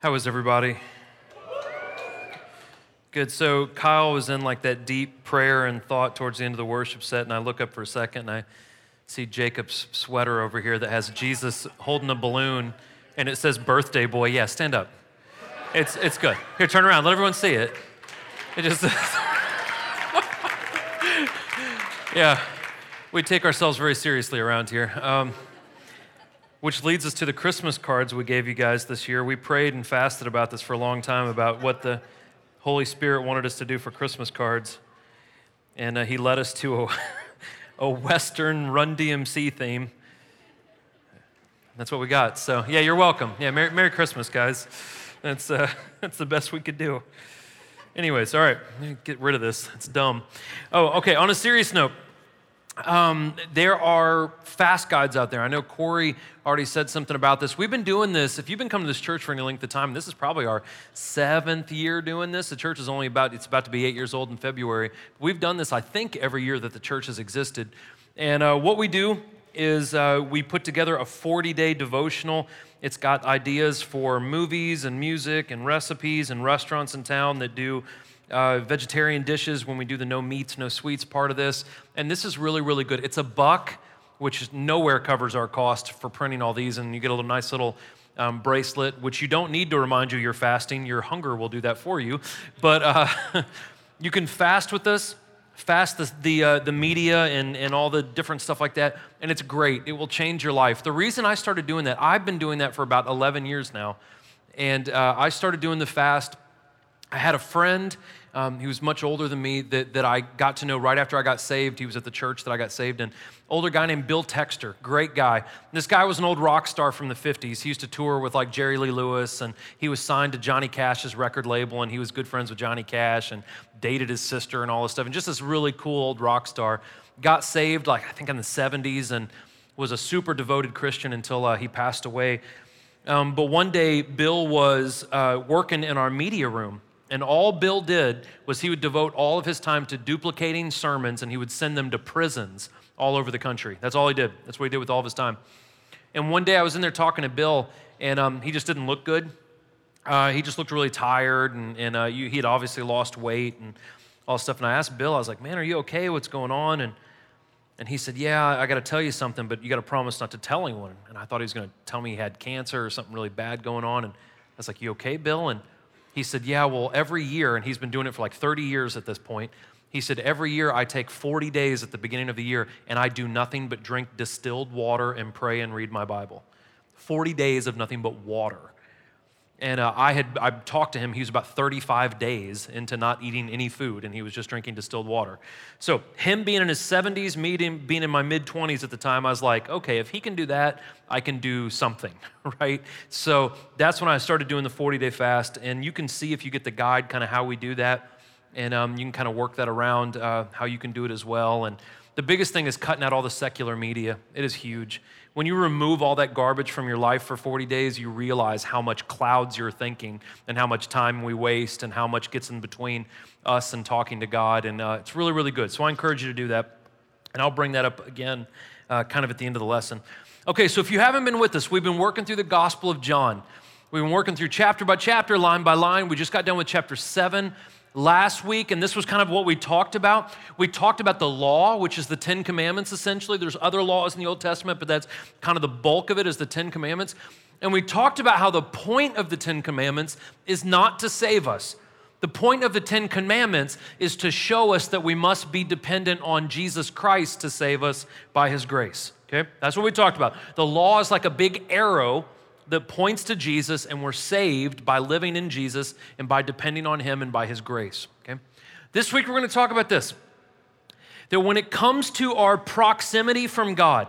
How is everybody? Good. So Kyle was in like that deep prayer and thought towards the end of the worship set, and I look up for a second and I see Jacob's sweater over here that has Jesus holding a balloon and it says birthday boy. Yeah, stand up. It's it's good. Here, turn around. Let everyone see it. It just Yeah. We take ourselves very seriously around here. Um, which leads us to the Christmas cards we gave you guys this year. We prayed and fasted about this for a long time about what the Holy Spirit wanted us to do for Christmas cards. And uh, He led us to a, a Western Run DMC theme. That's what we got. So, yeah, you're welcome. Yeah, Merry, Merry Christmas, guys. That's, uh, that's the best we could do. Anyways, all right, get rid of this. It's dumb. Oh, okay, on a serious note, um, there are fast guides out there. I know Corey already said something about this. We've been doing this. If you've been coming to this church for any length of time, this is probably our seventh year doing this. The church is only about it's about to be eight years old in February. We've done this, I think, every year that the church has existed. And uh, what we do is uh, we put together a 40 day devotional. It's got ideas for movies and music and recipes and restaurants in town that do uh, vegetarian dishes when we do the no meats, no sweets part of this. And this is really, really good. It's a buck, which nowhere covers our cost for printing all these. And you get a little nice little um, bracelet, which you don't need to remind you you're fasting. Your hunger will do that for you. But uh, you can fast with this, fast the, the, uh, the media and, and all the different stuff like that. And it's great. It will change your life. The reason I started doing that, I've been doing that for about 11 years now. And uh, I started doing the fast. I had a friend um, he was much older than me that, that I got to know right after I got saved. He was at the church that I got saved in. Older guy named Bill Texter, great guy. This guy was an old rock star from the 50s. He used to tour with like Jerry Lee Lewis, and he was signed to Johnny Cash's record label, and he was good friends with Johnny Cash and dated his sister and all this stuff. And just this really cool old rock star. Got saved, like I think in the 70s, and was a super devoted Christian until uh, he passed away. Um, but one day, Bill was uh, working in our media room and all Bill did was he would devote all of his time to duplicating sermons and he would send them to prisons all over the country. That's all he did. That's what he did with all of his time. And one day I was in there talking to Bill and um, he just didn't look good. Uh, he just looked really tired and, and uh, you, he had obviously lost weight and all stuff. And I asked Bill, I was like, man, are you okay? What's going on? And, and he said, yeah, I got to tell you something, but you got to promise not to tell anyone. And I thought he was going to tell me he had cancer or something really bad going on. And I was like, you okay, Bill? And he said, Yeah, well, every year, and he's been doing it for like 30 years at this point. He said, Every year I take 40 days at the beginning of the year and I do nothing but drink distilled water and pray and read my Bible. 40 days of nothing but water. And uh, I had I talked to him. He was about 35 days into not eating any food, and he was just drinking distilled water. So him being in his 70s, me being in my mid 20s at the time, I was like, okay, if he can do that, I can do something, right? So that's when I started doing the 40 day fast, and you can see if you get the guide, kind of how we do that, and um, you can kind of work that around uh, how you can do it as well. And the biggest thing is cutting out all the secular media. It is huge. When you remove all that garbage from your life for 40 days, you realize how much clouds you're thinking and how much time we waste and how much gets in between us and talking to God. And uh, it's really, really good. So I encourage you to do that. And I'll bring that up again uh, kind of at the end of the lesson. Okay, so if you haven't been with us, we've been working through the Gospel of John. We've been working through chapter by chapter, line by line. We just got done with chapter seven last week, and this was kind of what we talked about. We talked about the law, which is the Ten Commandments essentially. There's other laws in the Old Testament, but that's kind of the bulk of it is the Ten Commandments. And we talked about how the point of the Ten Commandments is not to save us. The point of the Ten Commandments is to show us that we must be dependent on Jesus Christ to save us by His grace. Okay? That's what we talked about. The law is like a big arrow that points to Jesus, and we're saved by living in Jesus and by depending on Him and by His grace. Okay? This week, we're going to talk about this that when it comes to our proximity from God,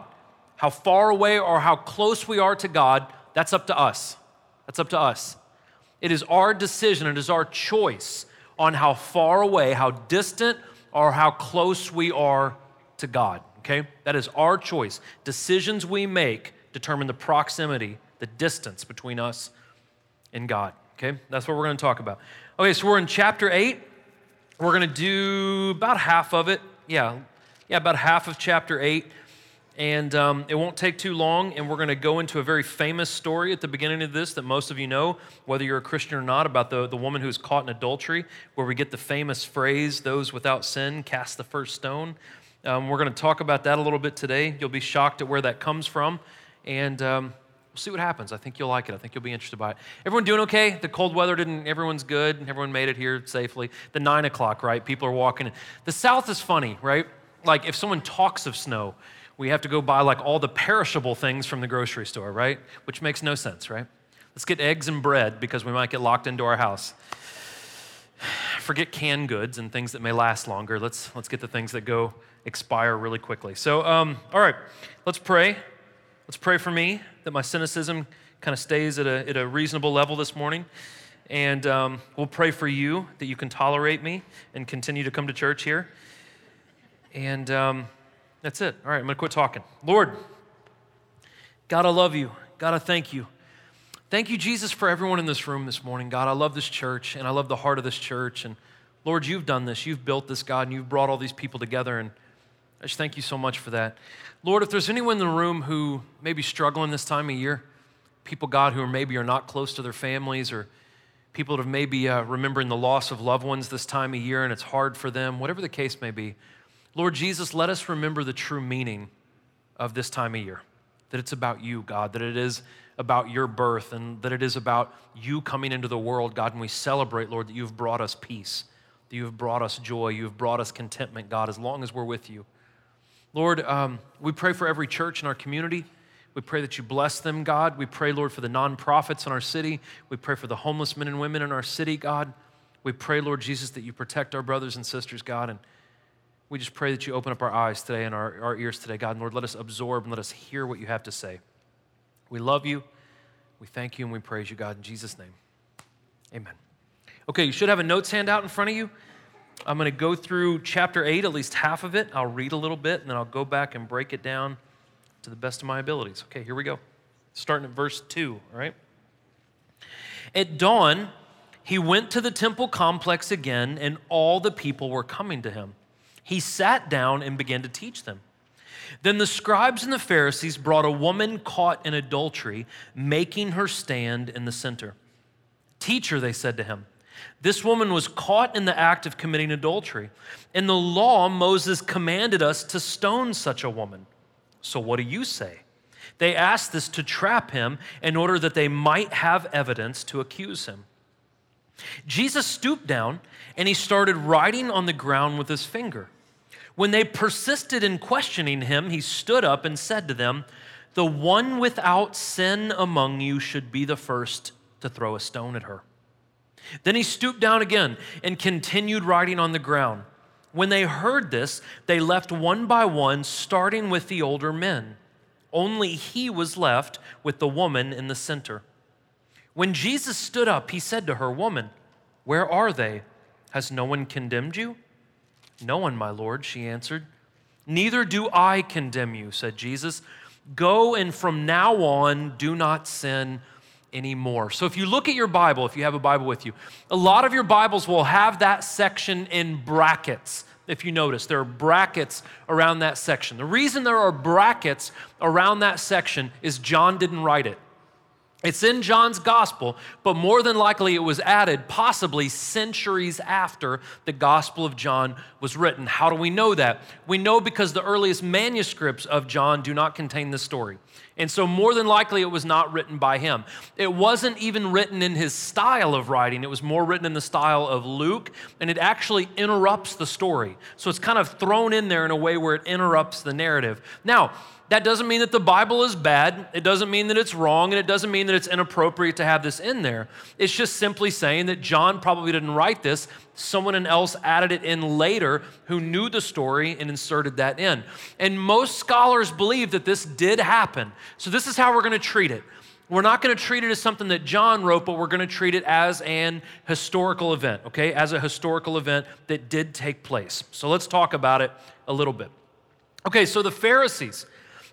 how far away or how close we are to God, that's up to us. That's up to us. It is our decision, it is our choice on how far away, how distant, or how close we are to God. Okay? That is our choice. Decisions we make determine the proximity the distance between us and God. Okay, that's what we're going to talk about. Okay, so we're in chapter 8. We're going to do about half of it. Yeah, yeah, about half of chapter 8. And um, it won't take too long, and we're going to go into a very famous story at the beginning of this that most of you know, whether you're a Christian or not, about the, the woman who's caught in adultery, where we get the famous phrase, those without sin cast the first stone. Um, we're going to talk about that a little bit today. You'll be shocked at where that comes from, and um, we'll see what happens. I think you'll like it. I think you'll be interested by it. Everyone doing okay? The cold weather didn't, everyone's good. Everyone made it here safely. The nine o'clock, right? People are walking. The South is funny, right? Like if someone talks of snow, we have to go buy like all the perishable things from the grocery store, right? Which makes no sense, right? Let's get eggs and bread because we might get locked into our house. Forget canned goods and things that may last longer. Let's, let's get the things that go expire really quickly. So, um, all right, let's pray. Let's pray for me that my cynicism kind of stays at a, at a reasonable level this morning. And um, we'll pray for you that you can tolerate me and continue to come to church here. And um, that's it. All right, I'm going to quit talking. Lord, God, I love you. God, I thank you. Thank you, Jesus, for everyone in this room this morning. God, I love this church and I love the heart of this church. And Lord, you've done this. You've built this, God, and you've brought all these people together. And I just thank you so much for that. Lord, if there's anyone in the room who may be struggling this time of year, people, God, who maybe are not close to their families or people that have maybe uh, remembering the loss of loved ones this time of year and it's hard for them, whatever the case may be, Lord Jesus, let us remember the true meaning of this time of year that it's about you, God, that it is about your birth, and that it is about you coming into the world, God. And we celebrate, Lord, that you've brought us peace, that you have brought us joy, you have brought us contentment, God, as long as we're with you. Lord, um, we pray for every church in our community. We pray that you bless them, God. We pray, Lord, for the nonprofits in our city. We pray for the homeless men and women in our city, God. We pray, Lord Jesus, that you protect our brothers and sisters, God. And we just pray that you open up our eyes today and our, our ears today, God. And Lord, let us absorb and let us hear what you have to say. We love you. We thank you and we praise you, God, in Jesus' name. Amen. Okay, you should have a notes handout in front of you. I'm going to go through chapter 8, at least half of it. I'll read a little bit and then I'll go back and break it down to the best of my abilities. Okay, here we go. Starting at verse 2, all right? At dawn, he went to the temple complex again, and all the people were coming to him he sat down and began to teach them. Then the scribes and the Pharisees brought a woman caught in adultery, making her stand in the center. Teacher, they said to him, this woman was caught in the act of committing adultery. In the law, Moses commanded us to stone such a woman. So what do you say? They asked this to trap him in order that they might have evidence to accuse him. Jesus stooped down and he started writing on the ground with his finger. When they persisted in questioning him, he stood up and said to them, The one without sin among you should be the first to throw a stone at her. Then he stooped down again and continued writing on the ground. When they heard this, they left one by one, starting with the older men. Only he was left with the woman in the center. When Jesus stood up, he said to her, Woman, where are they? Has no one condemned you? No one, my Lord, she answered. Neither do I condemn you, said Jesus. Go and from now on do not sin anymore. So if you look at your Bible, if you have a Bible with you, a lot of your Bibles will have that section in brackets. If you notice, there are brackets around that section. The reason there are brackets around that section is John didn't write it. It's in John's gospel, but more than likely it was added possibly centuries after the gospel of John was written. How do we know that? We know because the earliest manuscripts of John do not contain this story. And so, more than likely, it was not written by him. It wasn't even written in his style of writing, it was more written in the style of Luke, and it actually interrupts the story. So, it's kind of thrown in there in a way where it interrupts the narrative. Now, that doesn't mean that the Bible is bad. It doesn't mean that it's wrong, and it doesn't mean that it's inappropriate to have this in there. It's just simply saying that John probably didn't write this. Someone else added it in later who knew the story and inserted that in. And most scholars believe that this did happen. So, this is how we're going to treat it. We're not going to treat it as something that John wrote, but we're going to treat it as an historical event, okay? As a historical event that did take place. So let's talk about it a little bit. Okay, so the Pharisees,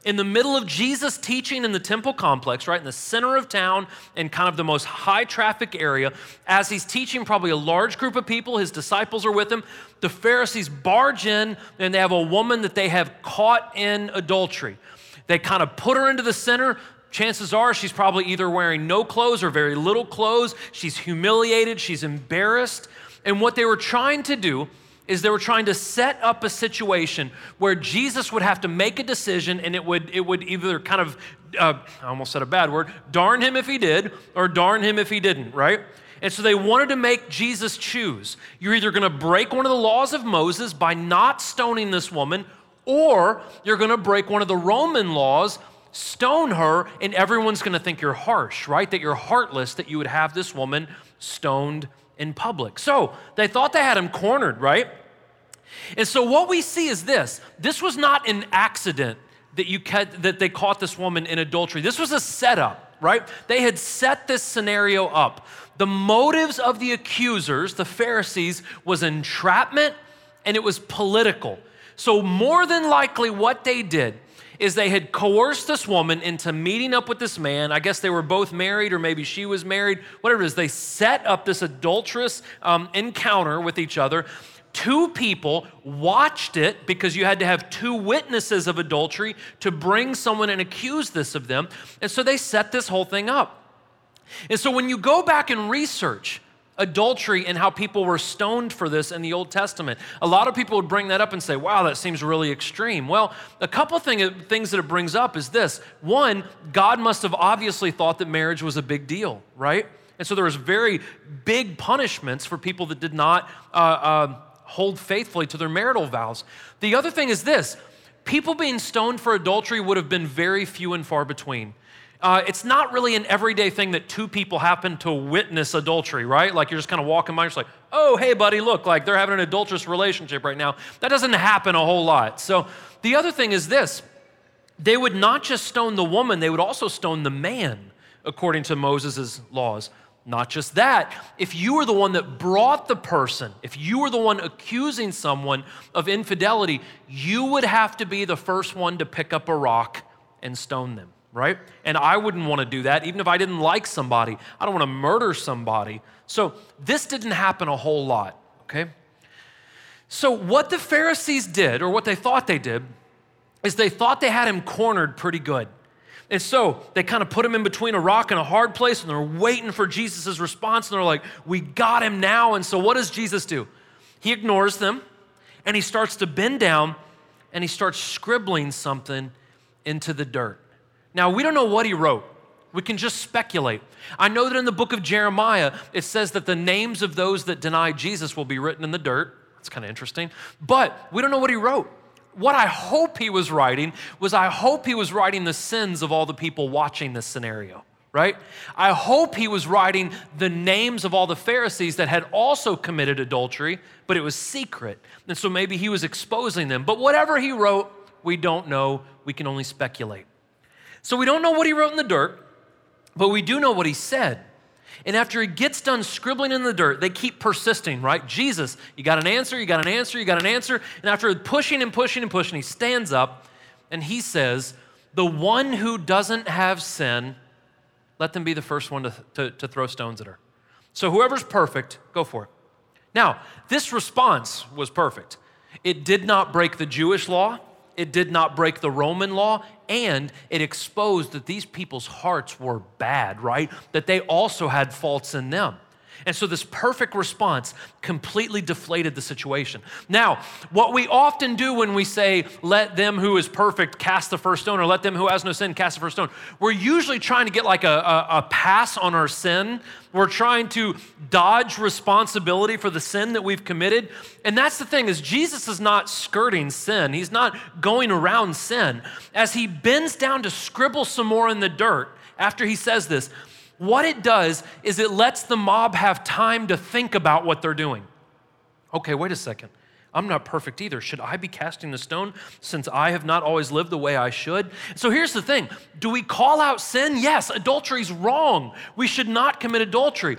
in the middle of Jesus teaching in the temple complex, right in the center of town, in kind of the most high traffic area, as he's teaching probably a large group of people, his disciples are with him. The Pharisees barge in and they have a woman that they have caught in adultery. They kind of put her into the center. Chances are she's probably either wearing no clothes or very little clothes. She's humiliated, she's embarrassed. And what they were trying to do is they were trying to set up a situation where Jesus would have to make a decision and it would, it would either kind of, uh, I almost said a bad word, darn him if he did or darn him if he didn't, right? And so they wanted to make Jesus choose. You're either going to break one of the laws of Moses by not stoning this woman, or you're going to break one of the Roman laws, stone her, and everyone's going to think you're harsh, right? That you're heartless, that you would have this woman stoned in public. So they thought they had him cornered, right? And so what we see is this this was not an accident that, you that they caught this woman in adultery. This was a setup, right? They had set this scenario up. The motives of the accusers, the Pharisees, was entrapment and it was political. So, more than likely, what they did is they had coerced this woman into meeting up with this man. I guess they were both married, or maybe she was married, whatever it is. They set up this adulterous um, encounter with each other. Two people watched it because you had to have two witnesses of adultery to bring someone and accuse this of them. And so they set this whole thing up. And so when you go back and research, adultery and how people were stoned for this in the Old Testament. A lot of people would bring that up and say, wow, that seems really extreme. Well, a couple thing, things that it brings up is this one, God must have obviously thought that marriage was a big deal, right? And so there was very big punishments for people that did not uh, uh, hold faithfully to their marital vows. The other thing is this people being stoned for adultery would have been very few and far between. Uh, it's not really an everyday thing that two people happen to witness adultery, right? Like you're just kind of walking by, and you're like, oh, hey, buddy, look, like they're having an adulterous relationship right now. That doesn't happen a whole lot. So the other thing is this they would not just stone the woman, they would also stone the man, according to Moses' laws. Not just that, if you were the one that brought the person, if you were the one accusing someone of infidelity, you would have to be the first one to pick up a rock and stone them right? And I wouldn't want to do that, even if I didn't like somebody. I don't want to murder somebody. So this didn't happen a whole lot, okay? So what the Pharisees did, or what they thought they did, is they thought they had him cornered pretty good. And so they kind of put him in between a rock and a hard place, and they're waiting for Jesus' response, and they're like, We got him now. And so what does Jesus do? He ignores them, and he starts to bend down, and he starts scribbling something into the dirt. Now, we don't know what he wrote. We can just speculate. I know that in the book of Jeremiah, it says that the names of those that deny Jesus will be written in the dirt. That's kind of interesting. But we don't know what he wrote. What I hope he was writing was I hope he was writing the sins of all the people watching this scenario, right? I hope he was writing the names of all the Pharisees that had also committed adultery, but it was secret. And so maybe he was exposing them. But whatever he wrote, we don't know. We can only speculate. So we don't know what he wrote in the dirt, but we do know what he said. And after he gets done scribbling in the dirt, they keep persisting, right? Jesus, you got an answer, you got an answer, you got an answer. And after pushing and pushing and pushing, he stands up and he says, The one who doesn't have sin, let them be the first one to, to, to throw stones at her. So whoever's perfect, go for it. Now, this response was perfect. It did not break the Jewish law, it did not break the Roman law, and it exposed that these people's hearts were bad, right? That they also had faults in them. And so this perfect response completely deflated the situation. Now, what we often do when we say, let them who is perfect cast the first stone, or let them who has no sin cast the first stone, we're usually trying to get like a, a, a pass on our sin. We're trying to dodge responsibility for the sin that we've committed. And that's the thing is Jesus is not skirting sin. He's not going around sin. As he bends down to scribble some more in the dirt, after he says this, what it does is it lets the mob have time to think about what they're doing. Okay, wait a second. I'm not perfect either. Should I be casting the stone since I have not always lived the way I should? So here's the thing Do we call out sin? Yes, adultery's wrong. We should not commit adultery.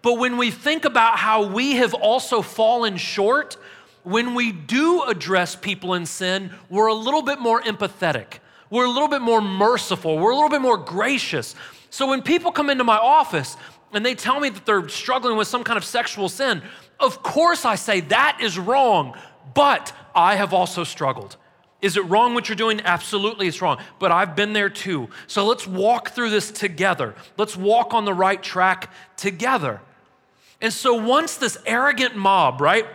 But when we think about how we have also fallen short, when we do address people in sin, we're a little bit more empathetic We're a little bit more merciful. We're a little bit more gracious. So when people come into my office and they tell me that they're struggling with some kind of sexual sin, of course I say that is wrong, but I have also struggled. Is it wrong what you're doing? Absolutely, it's wrong. But I've been there too. So let's walk through this together. Let's walk on the right track together. And so once this arrogant mob, right?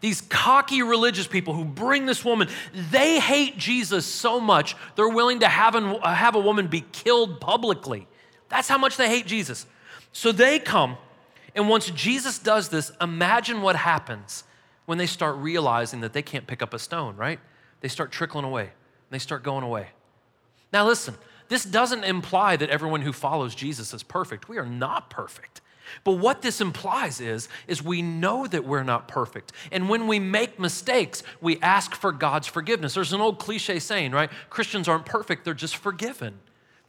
These cocky religious people who bring this woman, they hate Jesus so much, they're willing to have, an, uh, have a woman be killed publicly. That's how much they hate Jesus. So they come, and once Jesus does this, imagine what happens when they start realizing that they can't pick up a stone, right? they start trickling away. They start going away. Now, listen, this doesn't imply that everyone who follows Jesus is perfect. We are not perfect. But what this implies is, is we know that we're not perfect. And when we make mistakes, we ask for God's forgiveness. There's an old cliche saying, right? Christians aren't perfect, they're just forgiven.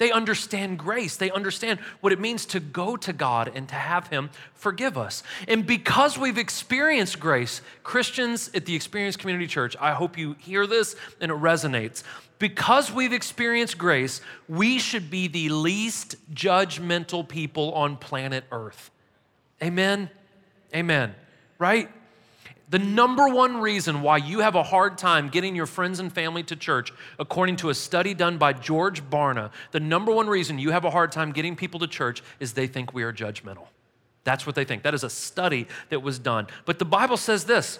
They understand grace. They understand what it means to go to God and to have Him forgive us. And because we've experienced grace, Christians at the Experience Community Church, I hope you hear this and it resonates. Because we've experienced grace, we should be the least judgmental people on planet Earth. Amen? Amen. Right? The number one reason why you have a hard time getting your friends and family to church, according to a study done by George Barna, the number one reason you have a hard time getting people to church is they think we are judgmental. That's what they think. That is a study that was done. But the Bible says this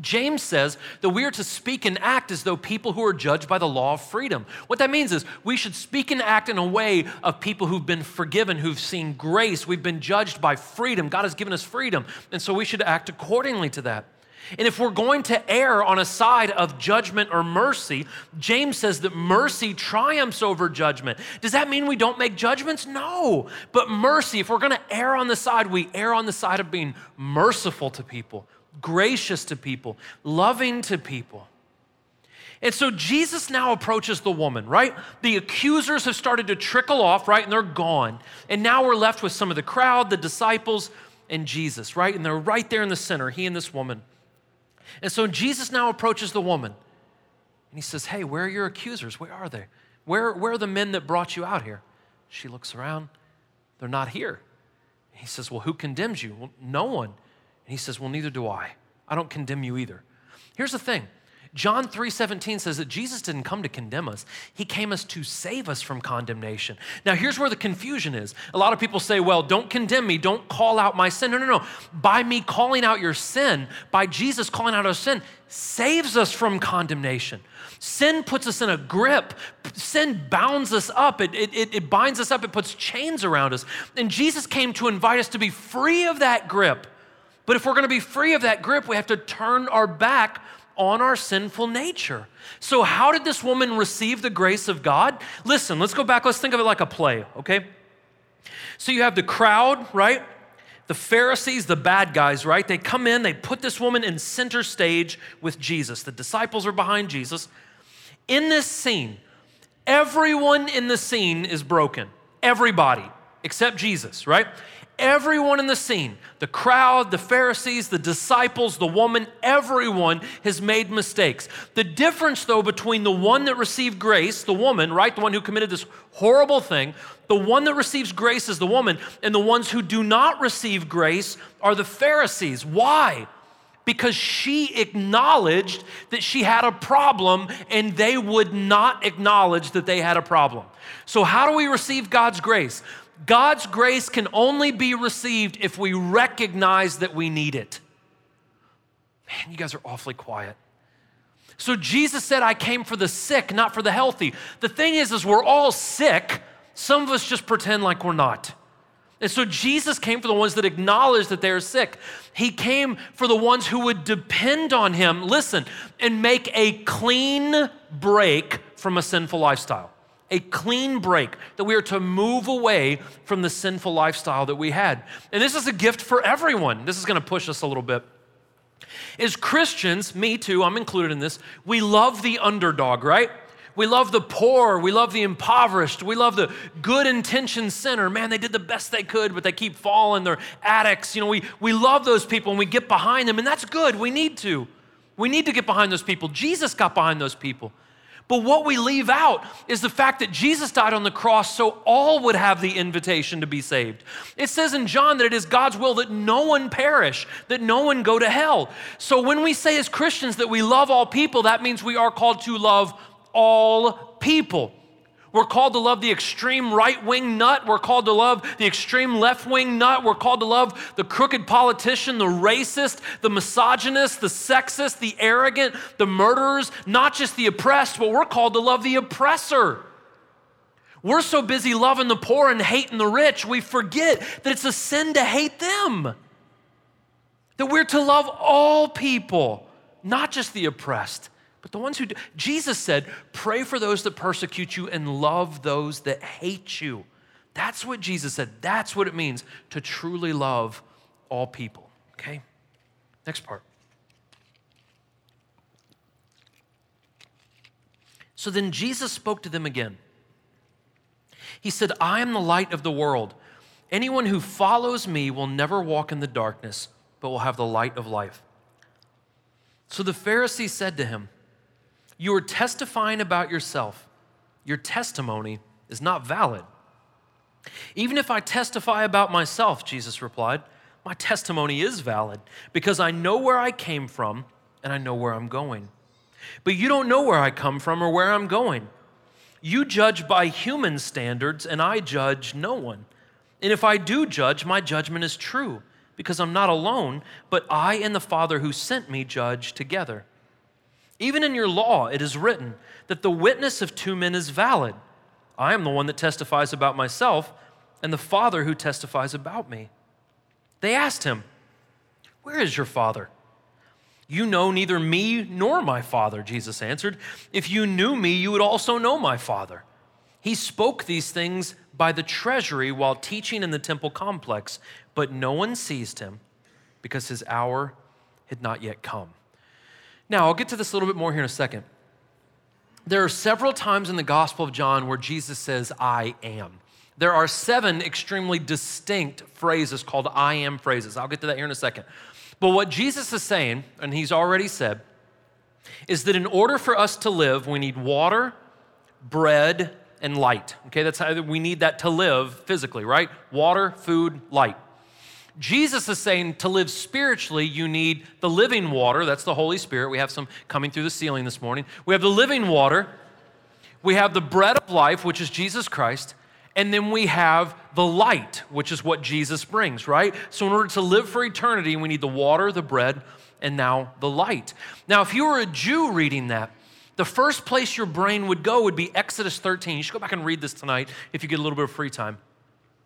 James says that we are to speak and act as though people who are judged by the law of freedom. What that means is we should speak and act in a way of people who've been forgiven, who've seen grace. We've been judged by freedom. God has given us freedom. And so we should act accordingly to that. And if we're going to err on a side of judgment or mercy, James says that mercy triumphs over judgment. Does that mean we don't make judgments? No. But mercy, if we're going to err on the side, we err on the side of being merciful to people, gracious to people, loving to people. And so Jesus now approaches the woman, right? The accusers have started to trickle off, right? And they're gone. And now we're left with some of the crowd, the disciples, and Jesus, right? And they're right there in the center, he and this woman. And so Jesus now approaches the woman and he says, Hey, where are your accusers? Where are they? Where, where are the men that brought you out here? She looks around, they're not here. He says, Well, who condemns you? Well, no one. And he says, Well, neither do I. I don't condemn you either. Here's the thing John 3:17 says that Jesus didn't come to condemn us. He came us to save us from condemnation. Now here's where the confusion is. A lot of people say, "Well, don't condemn me, don't call out my sin." No, no, no. By me calling out your sin, by Jesus calling out our sin, saves us from condemnation. Sin puts us in a grip. Sin bounds us up. It, it, it binds us up. It puts chains around us. And Jesus came to invite us to be free of that grip. But if we're going to be free of that grip, we have to turn our back on our sinful nature. So, how did this woman receive the grace of God? Listen, let's go back. Let's think of it like a play, okay? So, you have the crowd, right? The Pharisees, the bad guys, right? They come in, they put this woman in center stage with Jesus. The disciples are behind Jesus. In this scene, everyone in the scene is broken. Everybody, except Jesus, right? Everyone in the scene, the crowd, the Pharisees, the disciples, the woman, everyone has made mistakes. The difference, though, between the one that received grace, the woman, right, the one who committed this horrible thing, the one that receives grace is the woman, and the ones who do not receive grace are the Pharisees. Why? Because she acknowledged that she had a problem and they would not acknowledge that they had a problem. So, how do we receive God's grace? God's grace can only be received if we recognize that we need it. Man, you guys are awfully quiet. So Jesus said, I came for the sick, not for the healthy. The thing is, is we're all sick. Some of us just pretend like we're not. And so Jesus came for the ones that acknowledge that they're sick. He came for the ones who would depend on him, listen, and make a clean break from a sinful lifestyle a clean break, that we are to move away from the sinful lifestyle that we had. And this is a gift for everyone. This is going to push us a little bit. As Christians, me too, I'm included in this, we love the underdog, right? We love the poor. We love the impoverished. We love the good intentioned sinner. Man, they did the best they could, but they keep falling. They're addicts. You know, we, we love those people and we get behind them, and that's good. We need to. We need to get behind those people. Jesus got behind those people. But what we leave out is the fact that Jesus died on the cross so all would have the invitation to be saved. It says in John that it is God's will that no one perish, that no one go to hell. So when we say as Christians that we love all people, that means we are called to love all people. We're called to love the extreme right wing nut. We're called to love the extreme left wing nut. We're called to love the crooked politician, the racist, the misogynist, the sexist, the arrogant, the murderers, not just the oppressed, but we're called to love the oppressor. We're so busy loving the poor and hating the rich, we forget that it's a sin to hate them. That we're to love all people, not just the oppressed. But the ones who do, Jesus said, pray for those that persecute you and love those that hate you. That's what Jesus said. That's what it means to truly love all people. Okay? Next part. So then Jesus spoke to them again. He said, I am the light of the world. Anyone who follows me will never walk in the darkness, but will have the light of life. So the Pharisees said to him, you are testifying about yourself. Your testimony is not valid. Even if I testify about myself, Jesus replied, my testimony is valid because I know where I came from and I know where I'm going. But you don't know where I come from or where I'm going. You judge by human standards, and I judge no one. And if I do judge, my judgment is true because I'm not alone, but I and the Father who sent me judge together. Even in your law, it is written that the witness of two men is valid. I am the one that testifies about myself, and the Father who testifies about me. They asked him, Where is your Father? You know neither me nor my Father, Jesus answered. If you knew me, you would also know my Father. He spoke these things by the treasury while teaching in the temple complex, but no one seized him because his hour had not yet come. Now, I'll get to this a little bit more here in a second. There are several times in the Gospel of John where Jesus says, I am. There are seven extremely distinct phrases called I am phrases. I'll get to that here in a second. But what Jesus is saying, and he's already said, is that in order for us to live, we need water, bread, and light. Okay, that's how we need that to live physically, right? Water, food, light. Jesus is saying to live spiritually, you need the living water. That's the Holy Spirit. We have some coming through the ceiling this morning. We have the living water. We have the bread of life, which is Jesus Christ. And then we have the light, which is what Jesus brings, right? So, in order to live for eternity, we need the water, the bread, and now the light. Now, if you were a Jew reading that, the first place your brain would go would be Exodus 13. You should go back and read this tonight if you get a little bit of free time.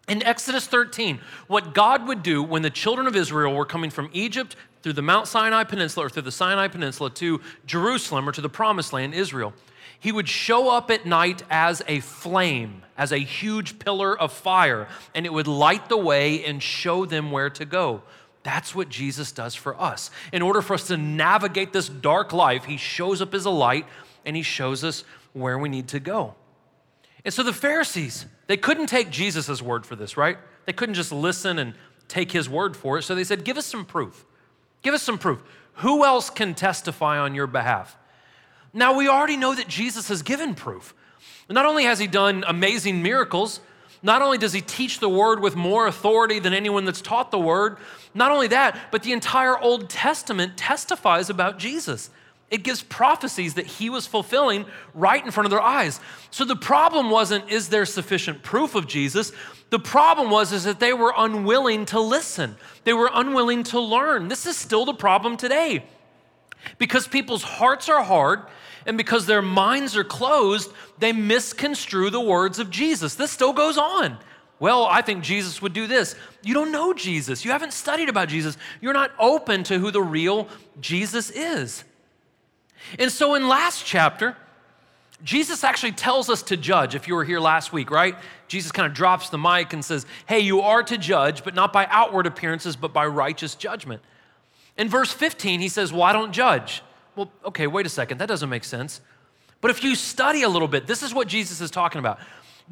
In Exodus 13, what God would do when the children of Israel were coming from Egypt through the Mount Sinai Peninsula or through the Sinai Peninsula to Jerusalem or to the Promised Land, Israel, he would show up at night as a flame, as a huge pillar of fire, and it would light the way and show them where to go. That's what Jesus does for us. In order for us to navigate this dark life, he shows up as a light and he shows us where we need to go. And so the Pharisees, they couldn't take Jesus' word for this, right? They couldn't just listen and take his word for it. So they said, Give us some proof. Give us some proof. Who else can testify on your behalf? Now, we already know that Jesus has given proof. Not only has he done amazing miracles, not only does he teach the word with more authority than anyone that's taught the word, not only that, but the entire Old Testament testifies about Jesus. It gives prophecies that he was fulfilling right in front of their eyes. So the problem wasn't, is there sufficient proof of Jesus? The problem was, is that they were unwilling to listen. They were unwilling to learn. This is still the problem today. Because people's hearts are hard and because their minds are closed, they misconstrue the words of Jesus. This still goes on. Well, I think Jesus would do this. You don't know Jesus. You haven't studied about Jesus. You're not open to who the real Jesus is. And so in last chapter, Jesus actually tells us to judge. If you were here last week, right? Jesus kind of drops the mic and says, Hey, you are to judge, but not by outward appearances, but by righteous judgment. In verse 15, he says, Well, I don't judge? Well, okay, wait a second. That doesn't make sense. But if you study a little bit, this is what Jesus is talking about.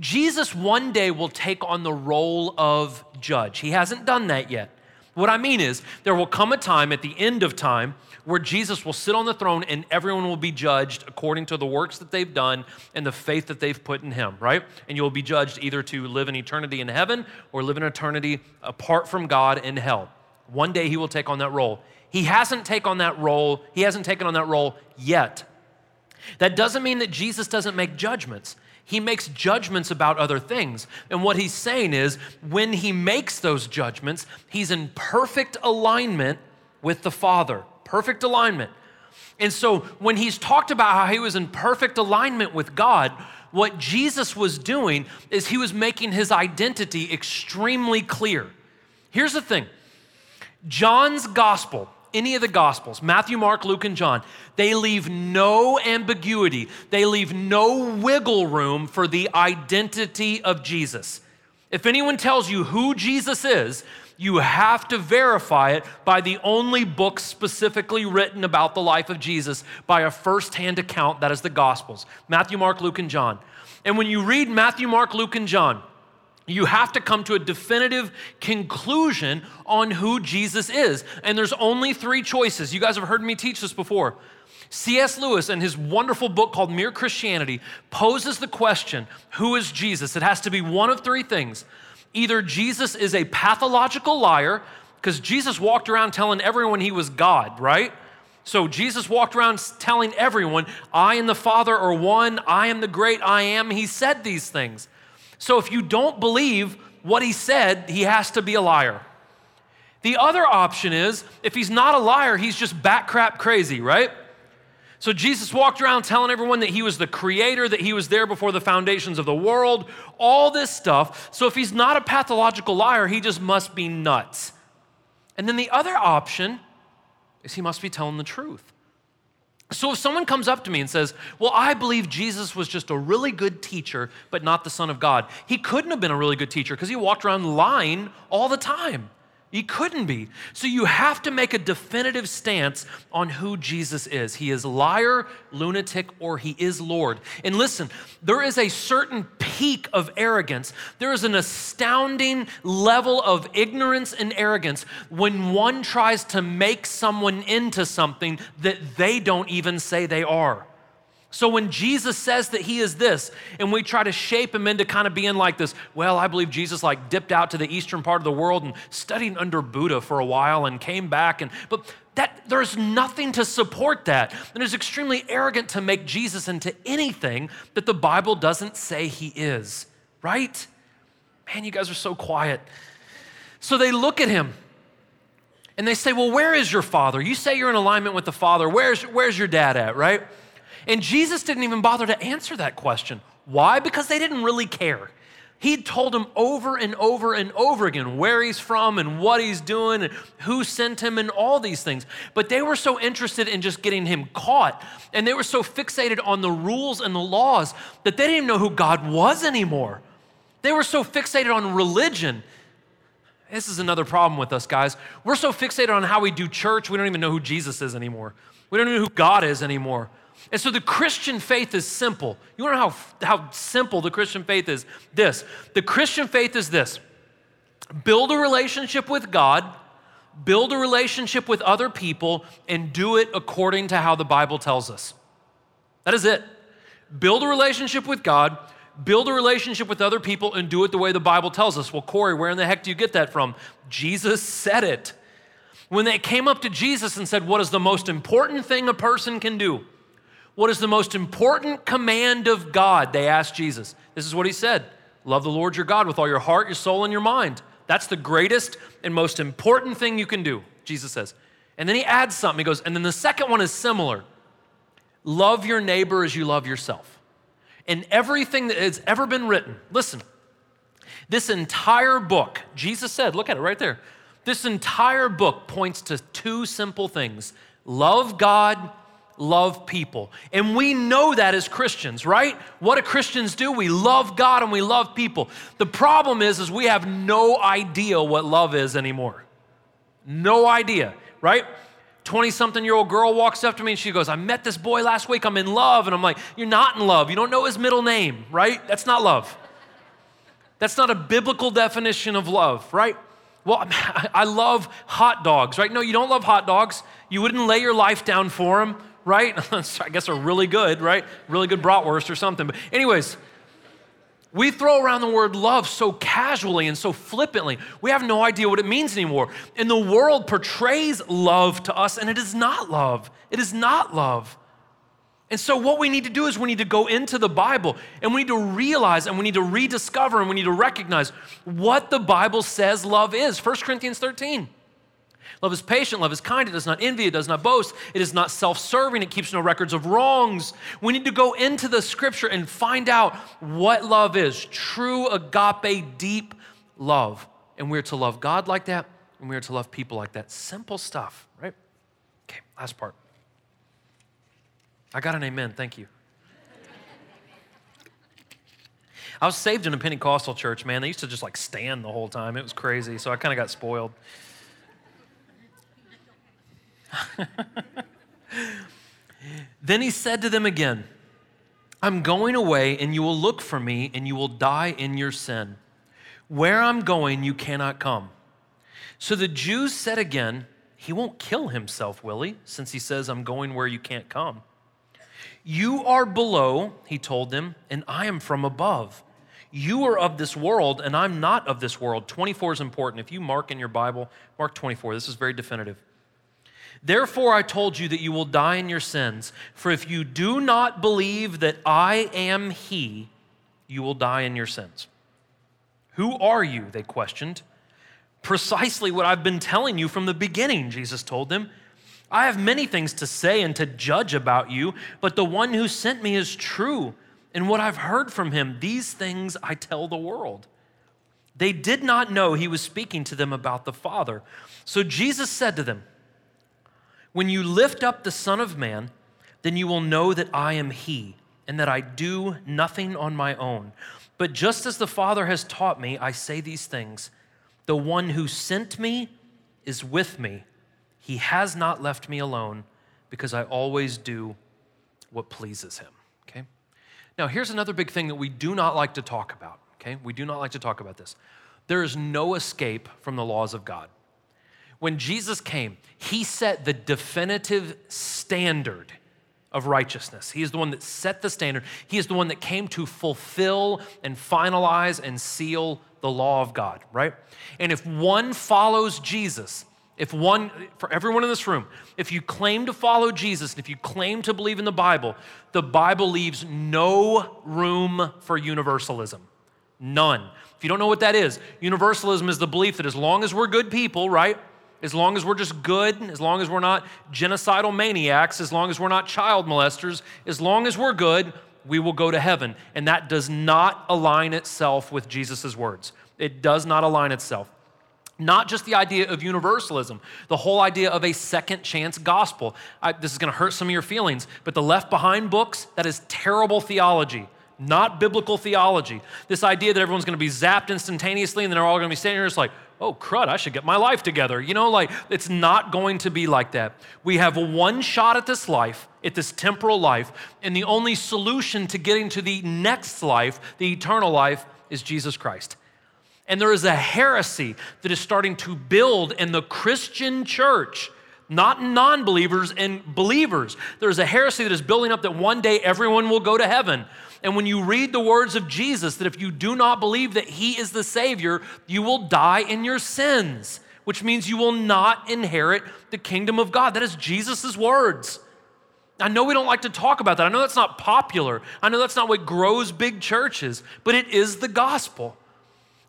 Jesus one day will take on the role of judge. He hasn't done that yet. What I mean is, there will come a time at the end of time where Jesus will sit on the throne and everyone will be judged according to the works that they've done and the faith that they've put in Him, right? And you'll be judged either to live an eternity in heaven or live an eternity apart from God in hell. One day He will take on that role. He hasn't taken on that role. He hasn't taken on that role yet. That doesn't mean that Jesus doesn't make judgments he makes judgments about other things. And what he's saying is, when he makes those judgments, he's in perfect alignment with the Father. Perfect alignment. And so when he's talked about how he was in perfect alignment with God, what Jesus was doing is he was making his identity extremely clear. Here's the thing John's gospel, any of the Gospels, Matthew, Mark, Luke, and John, they leave no ambiguity, they leave no wiggle room for the identity of Jesus. If anyone tells you who Jesus is, you have to verify it by the only book specifically written about the life of Jesus by a firsthand account that is the Gospels Matthew, Mark, Luke, and John. And when you read Matthew, Mark, Luke, and John, you have to come to a definitive conclusion on who Jesus is. And there's only three choices. You guys have heard me teach this before. C.S. Lewis, in his wonderful book called Mere Christianity, poses the question who is Jesus? It has to be one of three things. Either Jesus is a pathological liar, because Jesus walked around telling everyone he was God, right? So Jesus walked around telling everyone, I and the Father are one, I am the great I am. He said these things. So if you don't believe what he said, he has to be a liar. The other option is if he's not a liar, he's just bat crap crazy, right? So Jesus walked around telling everyone that he was the creator, that he was there before the foundations of the world, all this stuff. So if he's not a pathological liar, he just must be nuts. And then the other option is he must be telling the truth. So if someone comes up to me and says, Well, I believe Jesus was just a really good teacher, but not the Son of God, he couldn't have been a really good teacher because he walked around lying all the time. He couldn't be. So you have to make a definitive stance on who Jesus is. He is liar, lunatic, or he is Lord. And listen, there is a certain peak of arrogance. There is an astounding level of ignorance and arrogance when one tries to make someone into something that they don't even say they are. So when Jesus says that he is this, and we try to shape him into kind of being like this, well, I believe Jesus like dipped out to the eastern part of the world and studied under Buddha for a while and came back and but that there's nothing to support that. And it's extremely arrogant to make Jesus into anything that the Bible doesn't say he is, right? Man, you guys are so quiet. So they look at him and they say, Well, where is your father? You say you're in alignment with the father. Where's, where's your dad at, right? And Jesus didn't even bother to answer that question. Why? Because they didn't really care. He'd told them over and over and over again where he's from and what he's doing and who sent him and all these things. But they were so interested in just getting him caught and they were so fixated on the rules and the laws that they didn't even know who God was anymore. They were so fixated on religion. This is another problem with us, guys. We're so fixated on how we do church, we don't even know who Jesus is anymore. We don't even know who God is anymore. And so the Christian faith is simple. You wanna know how, how simple the Christian faith is? This the Christian faith is this build a relationship with God, build a relationship with other people, and do it according to how the Bible tells us. That is it. Build a relationship with God, build a relationship with other people, and do it the way the Bible tells us. Well, Corey, where in the heck do you get that from? Jesus said it. When they came up to Jesus and said, What is the most important thing a person can do? What is the most important command of God? They asked Jesus. This is what he said Love the Lord your God with all your heart, your soul, and your mind. That's the greatest and most important thing you can do, Jesus says. And then he adds something. He goes, and then the second one is similar love your neighbor as you love yourself. In everything that has ever been written, listen, this entire book, Jesus said, look at it right there. This entire book points to two simple things love God love people. And we know that as Christians, right? What do Christians do? We love God and we love people. The problem is is we have no idea what love is anymore. No idea, right? 20 something year old girl walks up to me and she goes, I met this boy last week. I'm in love. And I'm like, You're not in love. You don't know his middle name, right? That's not love. That's not a biblical definition of love, right? Well, I love hot dogs, right? No, you don't love hot dogs. You wouldn't lay your life down for them, right? I guess are really good, right? Really good bratwurst or something. But, anyways, we throw around the word love so casually and so flippantly. We have no idea what it means anymore. And the world portrays love to us, and it is not love. It is not love. And so, what we need to do is we need to go into the Bible and we need to realize and we need to rediscover and we need to recognize what the Bible says love is. 1 Corinthians 13. Love is patient, love is kind, it does not envy, it does not boast, it is not self serving, it keeps no records of wrongs. We need to go into the scripture and find out what love is true agape, deep love. And we're to love God like that, and we're to love people like that. Simple stuff, right? Okay, last part. I got an amen, thank you. I was saved in a Pentecostal church, man. They used to just like stand the whole time. It was crazy. So I kind of got spoiled. then he said to them again, I'm going away, and you will look for me, and you will die in your sin. Where I'm going, you cannot come. So the Jews said again, He won't kill himself, will he? Since he says, I'm going where you can't come. You are below, he told them, and I am from above. You are of this world, and I'm not of this world. 24 is important. If you mark in your Bible, mark 24. This is very definitive. Therefore, I told you that you will die in your sins. For if you do not believe that I am He, you will die in your sins. Who are you? They questioned. Precisely what I've been telling you from the beginning, Jesus told them. I have many things to say and to judge about you, but the one who sent me is true. And what I've heard from him, these things I tell the world. They did not know he was speaking to them about the Father. So Jesus said to them, when you lift up the Son of Man, then you will know that I am He, and that I do nothing on my own. But just as the Father has taught me, I say these things. The one who sent me is with me. He has not left me alone because I always do what pleases him. Okay? Now, here's another big thing that we do not like to talk about. Okay? We do not like to talk about this. There is no escape from the laws of God. When Jesus came, he set the definitive standard of righteousness. He is the one that set the standard. He is the one that came to fulfill and finalize and seal the law of God, right? And if one follows Jesus, if one, for everyone in this room, if you claim to follow Jesus and if you claim to believe in the Bible, the Bible leaves no room for universalism. None. If you don't know what that is, universalism is the belief that as long as we're good people, right? As long as we're just good, as long as we're not genocidal maniacs, as long as we're not child molesters, as long as we're good, we will go to heaven. And that does not align itself with Jesus' words. It does not align itself. Not just the idea of universalism, the whole idea of a second chance gospel. I, this is going to hurt some of your feelings, but the Left Behind books, that is terrible theology not biblical theology. This idea that everyone's going to be zapped instantaneously and then they're all going to be standing here just like, oh, crud, I should get my life together. You know, like, it's not going to be like that. We have one shot at this life, at this temporal life, and the only solution to getting to the next life, the eternal life, is Jesus Christ. And there is a heresy that is starting to build in the Christian church not non believers and believers. There's a heresy that is building up that one day everyone will go to heaven. And when you read the words of Jesus, that if you do not believe that He is the Savior, you will die in your sins, which means you will not inherit the kingdom of God. That is Jesus' words. I know we don't like to talk about that. I know that's not popular. I know that's not what grows big churches, but it is the gospel.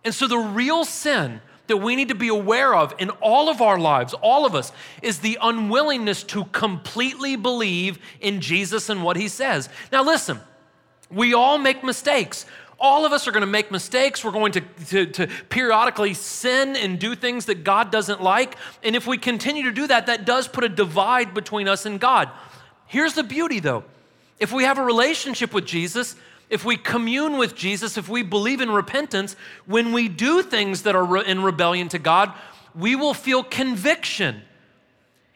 And so the real sin that we need to be aware of in all of our lives, all of us, is the unwillingness to completely believe in Jesus and what he says. Now, listen, we all make mistakes. All of us are going to make mistakes. We're going to, to, to, periodically sin and do things that God doesn't like. And if we continue to do that, that does put a divide between us and God. Here's the beauty, though if we have a relationship with Jesus, if we commune with Jesus, if we believe in repentance, when we do things that are in rebellion to God, we will feel conviction.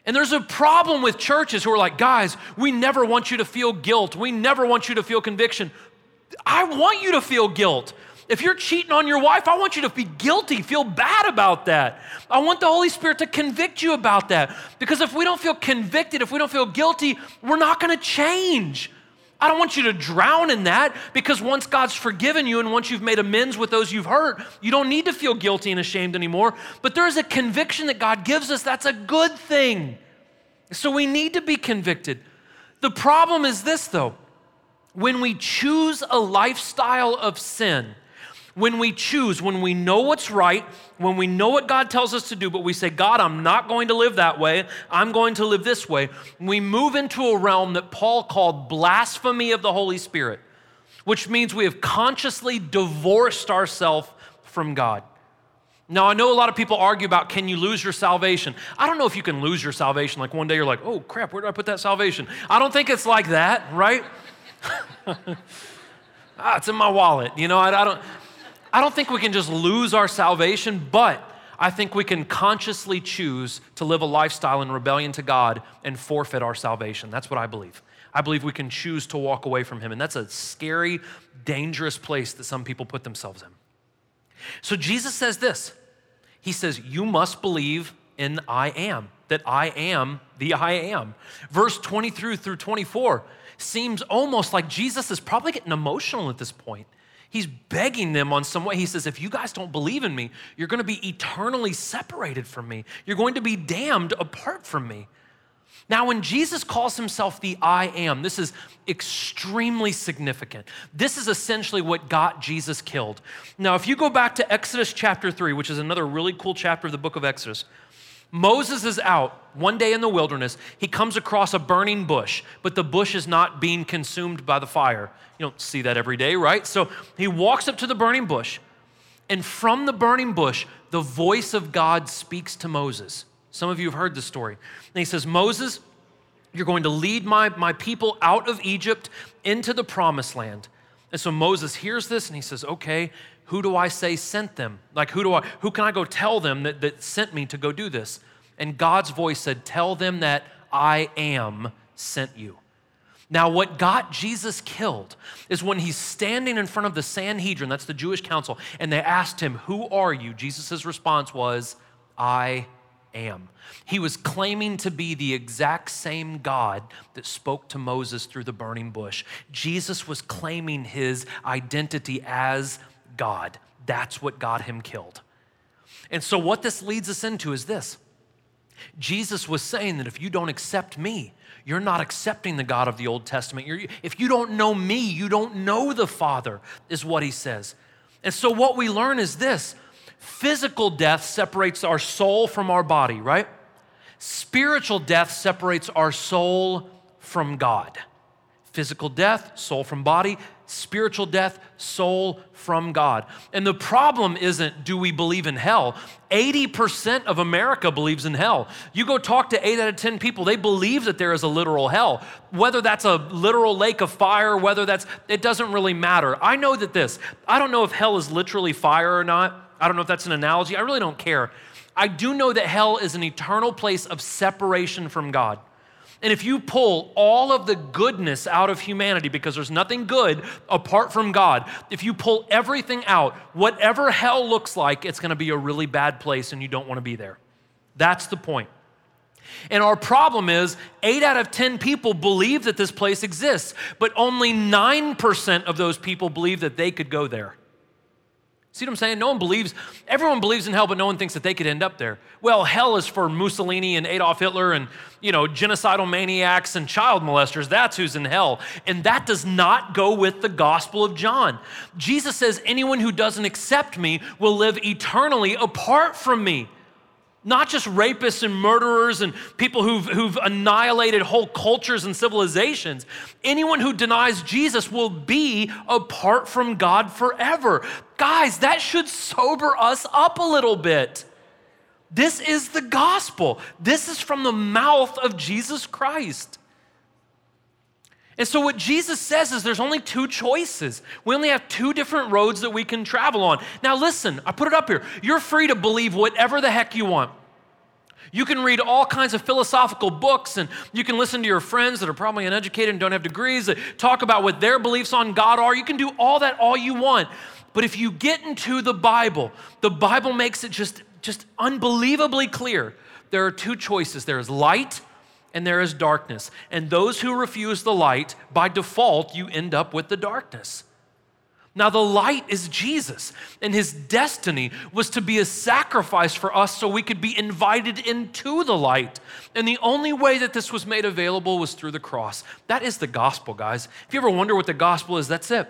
And there's a problem with churches who are like, guys, we never want you to feel guilt. We never want you to feel conviction. I want you to feel guilt. If you're cheating on your wife, I want you to be guilty, feel bad about that. I want the Holy Spirit to convict you about that. Because if we don't feel convicted, if we don't feel guilty, we're not gonna change. I don't want you to drown in that because once God's forgiven you and once you've made amends with those you've hurt, you don't need to feel guilty and ashamed anymore. But there is a conviction that God gives us that's a good thing. So we need to be convicted. The problem is this, though when we choose a lifestyle of sin, when we choose, when we know what's right, when we know what God tells us to do, but we say, God, I'm not going to live that way, I'm going to live this way, we move into a realm that Paul called blasphemy of the Holy Spirit, which means we have consciously divorced ourselves from God. Now, I know a lot of people argue about can you lose your salvation? I don't know if you can lose your salvation. Like one day you're like, oh crap, where did I put that salvation? I don't think it's like that, right? ah, it's in my wallet. You know, I, I don't. I don't think we can just lose our salvation, but I think we can consciously choose to live a lifestyle in rebellion to God and forfeit our salvation. That's what I believe. I believe we can choose to walk away from Him, and that's a scary, dangerous place that some people put themselves in. So Jesus says this He says, You must believe in I am, that I am the I am. Verse 23 through 24 seems almost like Jesus is probably getting emotional at this point. He's begging them on some way. He says, If you guys don't believe in me, you're going to be eternally separated from me. You're going to be damned apart from me. Now, when Jesus calls himself the I am, this is extremely significant. This is essentially what got Jesus killed. Now, if you go back to Exodus chapter 3, which is another really cool chapter of the book of Exodus, Moses is out one day in the wilderness. He comes across a burning bush, but the bush is not being consumed by the fire. You don't see that every day, right? So he walks up to the burning bush, and from the burning bush, the voice of God speaks to Moses. Some of you have heard this story. And he says, Moses, you're going to lead my, my people out of Egypt into the promised land. And so Moses hears this and he says, Okay, who do I say sent them? Like, who do I, who can I go tell them that, that sent me to go do this? And God's voice said, Tell them that I am sent you. Now, what got Jesus killed is when he's standing in front of the Sanhedrin, that's the Jewish council, and they asked him, Who are you? Jesus' response was, I am. He was claiming to be the exact same God that spoke to Moses through the burning bush. Jesus was claiming his identity as God. That's what got him killed. And so, what this leads us into is this Jesus was saying that if you don't accept me, you're not accepting the God of the Old Testament. You're, if you don't know me, you don't know the Father, is what he says. And so, what we learn is this physical death separates our soul from our body, right? Spiritual death separates our soul from God. Physical death, soul from body, spiritual death, soul from God. And the problem isn't do we believe in hell? 80% of America believes in hell. You go talk to 8 out of 10 people, they believe that there is a literal hell. Whether that's a literal lake of fire, whether that's, it doesn't really matter. I know that this, I don't know if hell is literally fire or not. I don't know if that's an analogy. I really don't care. I do know that hell is an eternal place of separation from God. And if you pull all of the goodness out of humanity, because there's nothing good apart from God, if you pull everything out, whatever hell looks like, it's gonna be a really bad place and you don't wanna be there. That's the point. And our problem is eight out of 10 people believe that this place exists, but only 9% of those people believe that they could go there. See what I'm saying? No one believes, everyone believes in hell, but no one thinks that they could end up there. Well, hell is for Mussolini and Adolf Hitler and, you know, genocidal maniacs and child molesters. That's who's in hell. And that does not go with the Gospel of John. Jesus says, anyone who doesn't accept me will live eternally apart from me not just rapists and murderers and people who've, who've annihilated whole cultures and civilizations. Anyone who denies Jesus will be apart from God forever. Guys, that should sober us up a little bit. This is the gospel. This is from the mouth of Jesus Christ. And so, what Jesus says is there's only two choices. We only have two different roads that we can travel on. Now, listen, I put it up here. You're free to believe whatever the heck you want. You can read all kinds of philosophical books and you can listen to your friends that are probably uneducated and don't have degrees that talk about what their beliefs on God are. You can do all that all you want. But if you get into the Bible, the Bible makes it just, just unbelievably clear. There are two choices there is light and there is darkness. And those who refuse the light, by default, you end up with the darkness. Now, the light is Jesus, and his destiny was to be a sacrifice for us so we could be invited into the light. And the only way that this was made available was through the cross. That is the gospel, guys. If you ever wonder what the gospel is, that's it.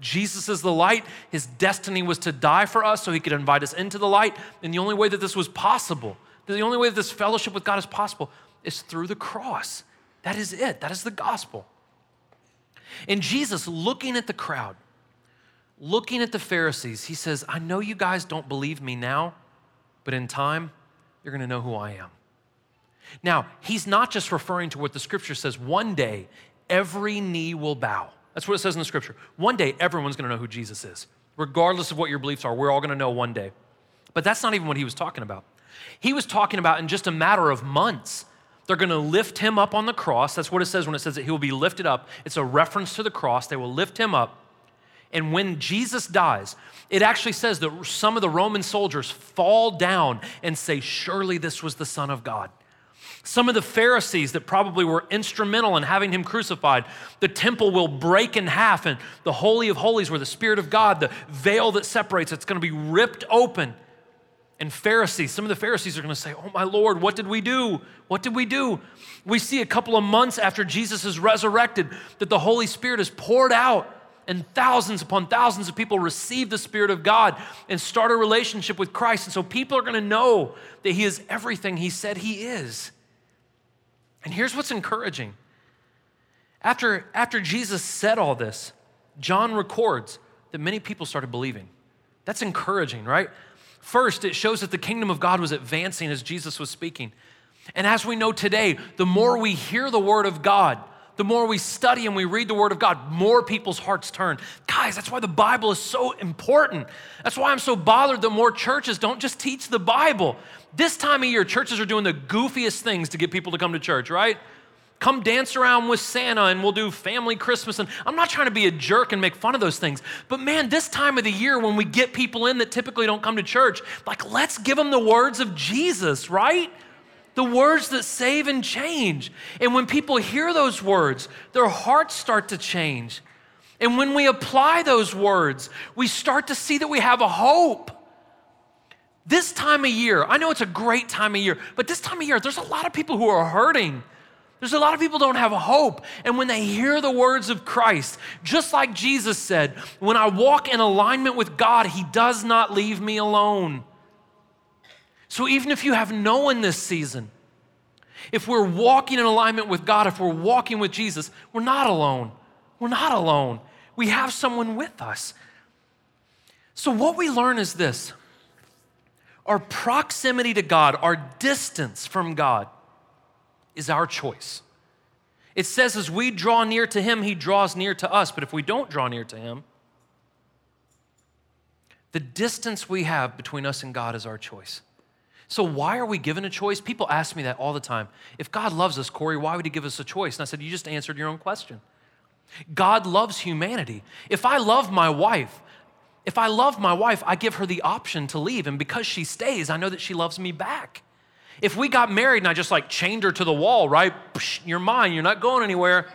Jesus is the light. His destiny was to die for us so he could invite us into the light. And the only way that this was possible, the only way that this fellowship with God is possible, is through the cross. That is it. That is the gospel. And Jesus, looking at the crowd, looking at the Pharisees, he says, I know you guys don't believe me now, but in time, you're going to know who I am. Now, he's not just referring to what the scripture says. One day, every knee will bow. That's what it says in the scripture. One day, everyone's going to know who Jesus is. Regardless of what your beliefs are, we're all going to know one day. But that's not even what he was talking about. He was talking about in just a matter of months, they're going to lift him up on the cross. That's what it says when it says that he will be lifted up. It's a reference to the cross. They will lift him up. And when Jesus dies, it actually says that some of the Roman soldiers fall down and say, Surely this was the Son of God. Some of the Pharisees that probably were instrumental in having him crucified, the temple will break in half, and the Holy of Holies, where the Spirit of God, the veil that separates, it's going to be ripped open. And Pharisees, some of the Pharisees are going to say, Oh my Lord, what did we do? What did we do? We see a couple of months after Jesus is resurrected that the Holy Spirit is poured out and thousands upon thousands of people receive the Spirit of God and start a relationship with Christ. And so people are going to know that He is everything He said He is. And here's what's encouraging. After, after Jesus said all this, John records that many people started believing. That's encouraging, right? First, it shows that the kingdom of God was advancing as Jesus was speaking. And as we know today, the more we hear the word of God, the more we study and we read the Word of God, more people's hearts turn. Guys, that's why the Bible is so important. That's why I'm so bothered that more churches don't just teach the Bible. This time of year, churches are doing the goofiest things to get people to come to church, right? Come dance around with Santa and we'll do family Christmas. And I'm not trying to be a jerk and make fun of those things. But man, this time of the year when we get people in that typically don't come to church, like let's give them the words of Jesus, right? the words that save and change. And when people hear those words, their hearts start to change. And when we apply those words, we start to see that we have a hope. This time of year, I know it's a great time of year, but this time of year, there's a lot of people who are hurting. There's a lot of people don't have hope. And when they hear the words of Christ, just like Jesus said, when I walk in alignment with God, He does not leave me alone. So even if you have no one this season, if we're walking in alignment with God, if we're walking with Jesus, we're not alone. We're not alone. We have someone with us. So, what we learn is this our proximity to God, our distance from God, is our choice. It says, as we draw near to Him, He draws near to us. But if we don't draw near to Him, the distance we have between us and God is our choice. So, why are we given a choice? People ask me that all the time. If God loves us, Corey, why would He give us a choice? And I said, You just answered your own question. God loves humanity. If I love my wife, if I love my wife, I give her the option to leave. And because she stays, I know that she loves me back. If we got married and I just like chained her to the wall, right? Psh, you're mine, you're not going anywhere.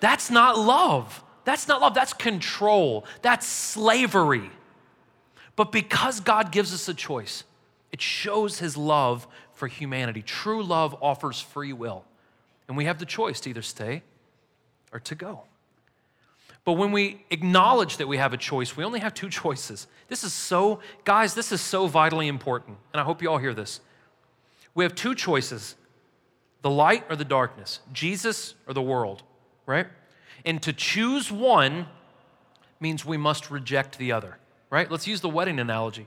That's not love. That's not love. That's control. That's slavery. But because God gives us a choice, it shows his love for humanity. True love offers free will. And we have the choice to either stay or to go. But when we acknowledge that we have a choice, we only have two choices. This is so, guys, this is so vitally important. And I hope you all hear this. We have two choices the light or the darkness, Jesus or the world, right? And to choose one means we must reject the other, right? Let's use the wedding analogy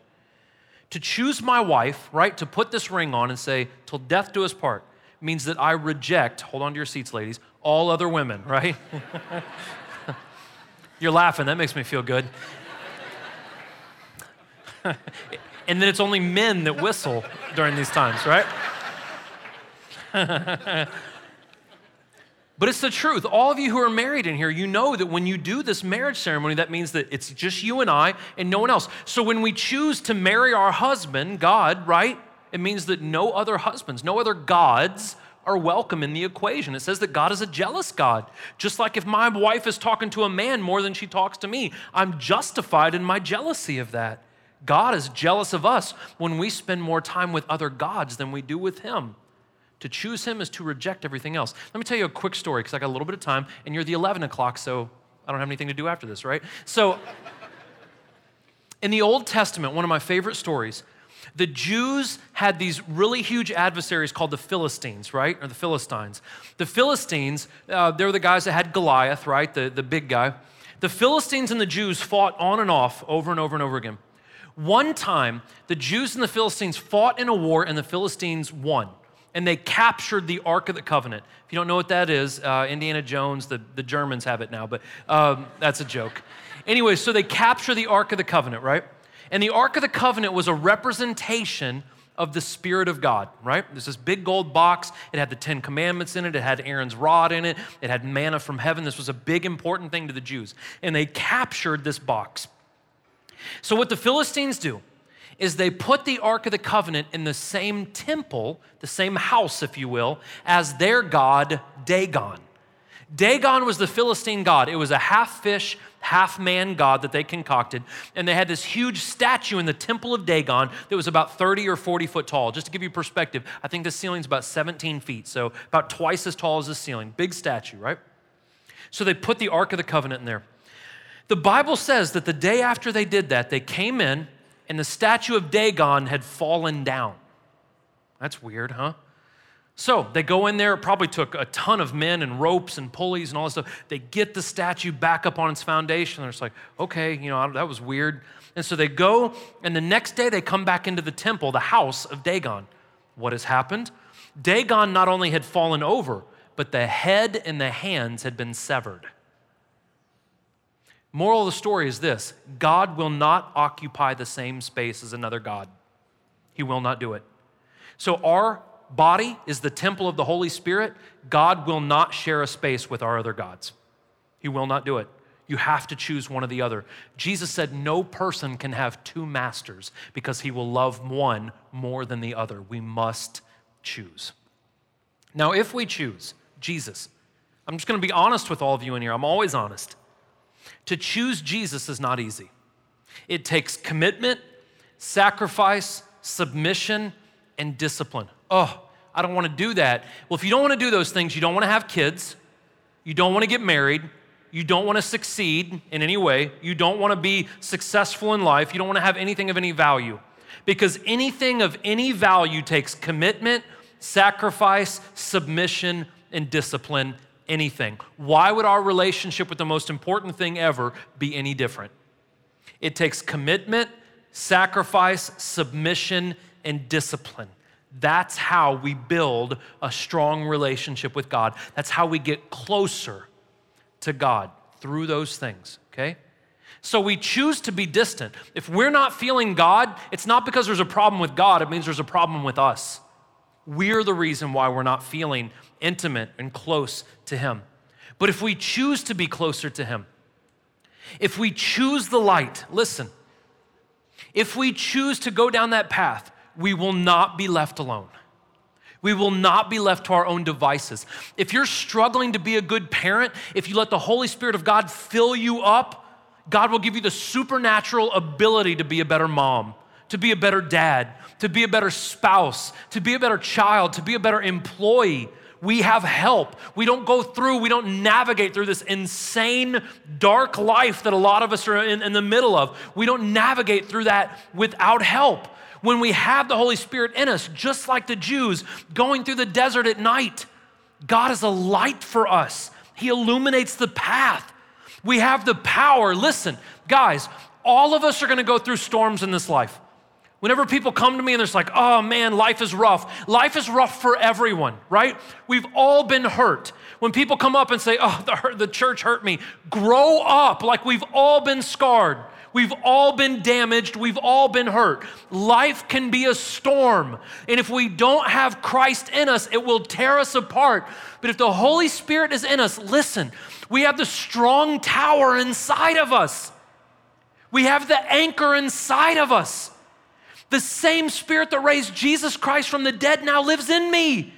to choose my wife, right, to put this ring on and say, till death do us part, means that I reject, hold on to your seats, ladies, all other women, right? You're laughing, that makes me feel good. and then it's only men that whistle during these times, right? But it's the truth. All of you who are married in here, you know that when you do this marriage ceremony, that means that it's just you and I and no one else. So when we choose to marry our husband, God, right? It means that no other husbands, no other gods are welcome in the equation. It says that God is a jealous God. Just like if my wife is talking to a man more than she talks to me, I'm justified in my jealousy of that. God is jealous of us when we spend more time with other gods than we do with Him. To choose him is to reject everything else. Let me tell you a quick story because I got a little bit of time, and you're the 11 o'clock, so I don't have anything to do after this, right? So, in the Old Testament, one of my favorite stories, the Jews had these really huge adversaries called the Philistines, right? Or the Philistines. The Philistines, uh, they're the guys that had Goliath, right? The, the big guy. The Philistines and the Jews fought on and off over and over and over again. One time, the Jews and the Philistines fought in a war, and the Philistines won and they captured the Ark of the Covenant. If you don't know what that is, uh, Indiana Jones, the, the Germans have it now, but um, that's a joke. Anyway, so they capture the Ark of the Covenant, right? And the Ark of the Covenant was a representation of the Spirit of God, right? There's this big gold box. It had the Ten Commandments in it. It had Aaron's rod in it. It had manna from heaven. This was a big, important thing to the Jews. And they captured this box. So, what the Philistines do is they put the Ark of the Covenant in the same temple, the same house, if you will, as their god, Dagon. Dagon was the Philistine god. It was a half fish, half man god that they concocted. And they had this huge statue in the temple of Dagon that was about 30 or 40 foot tall. Just to give you perspective, I think the ceiling's about 17 feet, so about twice as tall as the ceiling. Big statue, right? So they put the Ark of the Covenant in there. The Bible says that the day after they did that, they came in and the statue of Dagon had fallen down. That's weird, huh? So they go in there, it probably took a ton of men and ropes and pulleys and all this stuff. They get the statue back up on its foundation. They're just like, okay, you know, that was weird. And so they go, and the next day they come back into the temple, the house of Dagon. What has happened? Dagon not only had fallen over, but the head and the hands had been severed. Moral of the story is this God will not occupy the same space as another God. He will not do it. So, our body is the temple of the Holy Spirit. God will not share a space with our other gods. He will not do it. You have to choose one or the other. Jesus said, No person can have two masters because he will love one more than the other. We must choose. Now, if we choose Jesus, I'm just going to be honest with all of you in here. I'm always honest. To choose Jesus is not easy. It takes commitment, sacrifice, submission, and discipline. Oh, I don't want to do that. Well, if you don't want to do those things, you don't want to have kids, you don't want to get married, you don't want to succeed in any way, you don't want to be successful in life, you don't want to have anything of any value. Because anything of any value takes commitment, sacrifice, submission, and discipline anything. Why would our relationship with the most important thing ever be any different? It takes commitment, sacrifice, submission, and discipline. That's how we build a strong relationship with God. That's how we get closer to God through those things, okay? So we choose to be distant. If we're not feeling God, it's not because there's a problem with God, it means there's a problem with us. We're the reason why we're not feeling intimate and close to Him. But if we choose to be closer to Him, if we choose the light, listen, if we choose to go down that path, we will not be left alone. We will not be left to our own devices. If you're struggling to be a good parent, if you let the Holy Spirit of God fill you up, God will give you the supernatural ability to be a better mom, to be a better dad, to be a better spouse, to be a better child, to be a better employee. We have help. We don't go through, we don't navigate through this insane, dark life that a lot of us are in, in the middle of. We don't navigate through that without help. When we have the Holy Spirit in us, just like the Jews going through the desert at night, God is a light for us. He illuminates the path. We have the power. Listen, guys, all of us are going to go through storms in this life. Whenever people come to me and they're like, oh man, life is rough. Life is rough for everyone, right? We've all been hurt. When people come up and say, oh, the, the church hurt me, grow up like we've all been scarred. We've all been damaged. We've all been hurt. Life can be a storm. And if we don't have Christ in us, it will tear us apart. But if the Holy Spirit is in us, listen, we have the strong tower inside of us. We have the anchor inside of us. The same Spirit that raised Jesus Christ from the dead now lives in me.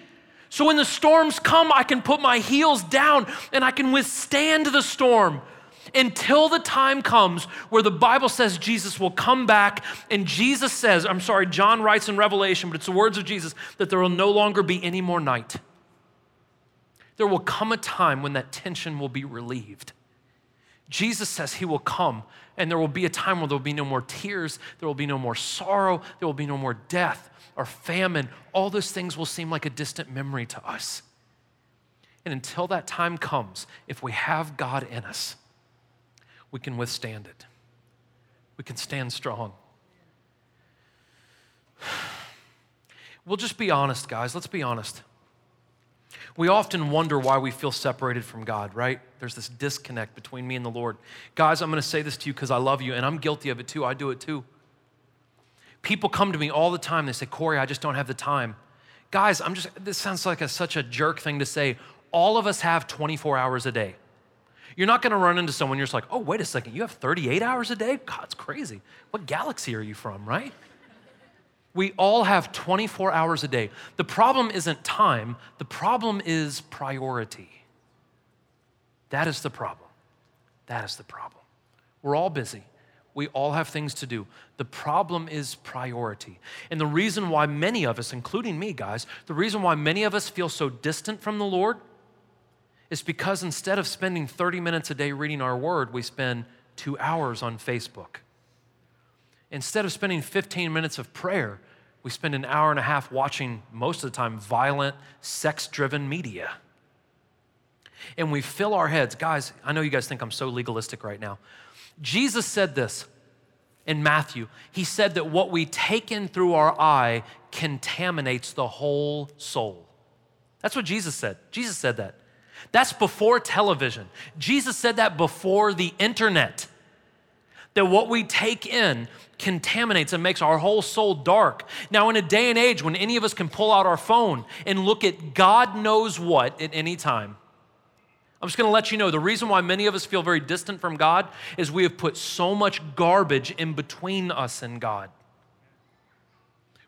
So when the storms come, I can put my heels down and I can withstand the storm until the time comes where the Bible says Jesus will come back. And Jesus says, I'm sorry, John writes in Revelation, but it's the words of Jesus that there will no longer be any more night. There will come a time when that tension will be relieved. Jesus says he will come, and there will be a time where there will be no more tears, there will be no more sorrow, there will be no more death or famine. All those things will seem like a distant memory to us. And until that time comes, if we have God in us, we can withstand it. We can stand strong. We'll just be honest, guys. Let's be honest. We often wonder why we feel separated from God, right? There's this disconnect between me and the Lord. Guys, I'm going to say this to you because I love you and I'm guilty of it too. I do it too. People come to me all the time. They say, Corey, I just don't have the time. Guys, I'm just, this sounds like a, such a jerk thing to say. All of us have 24 hours a day. You're not going to run into someone, you're just like, oh, wait a second, you have 38 hours a day? God, it's crazy. What galaxy are you from, right? We all have 24 hours a day. The problem isn't time, the problem is priority. That is the problem. That is the problem. We're all busy. We all have things to do. The problem is priority. And the reason why many of us, including me, guys, the reason why many of us feel so distant from the Lord is because instead of spending 30 minutes a day reading our word, we spend two hours on Facebook. Instead of spending 15 minutes of prayer, we spend an hour and a half watching, most of the time, violent, sex driven media. And we fill our heads. Guys, I know you guys think I'm so legalistic right now. Jesus said this in Matthew. He said that what we take in through our eye contaminates the whole soul. That's what Jesus said. Jesus said that. That's before television. Jesus said that before the internet. That what we take in contaminates and makes our whole soul dark. Now, in a day and age when any of us can pull out our phone and look at God knows what at any time, I'm just gonna let you know the reason why many of us feel very distant from God is we have put so much garbage in between us and God.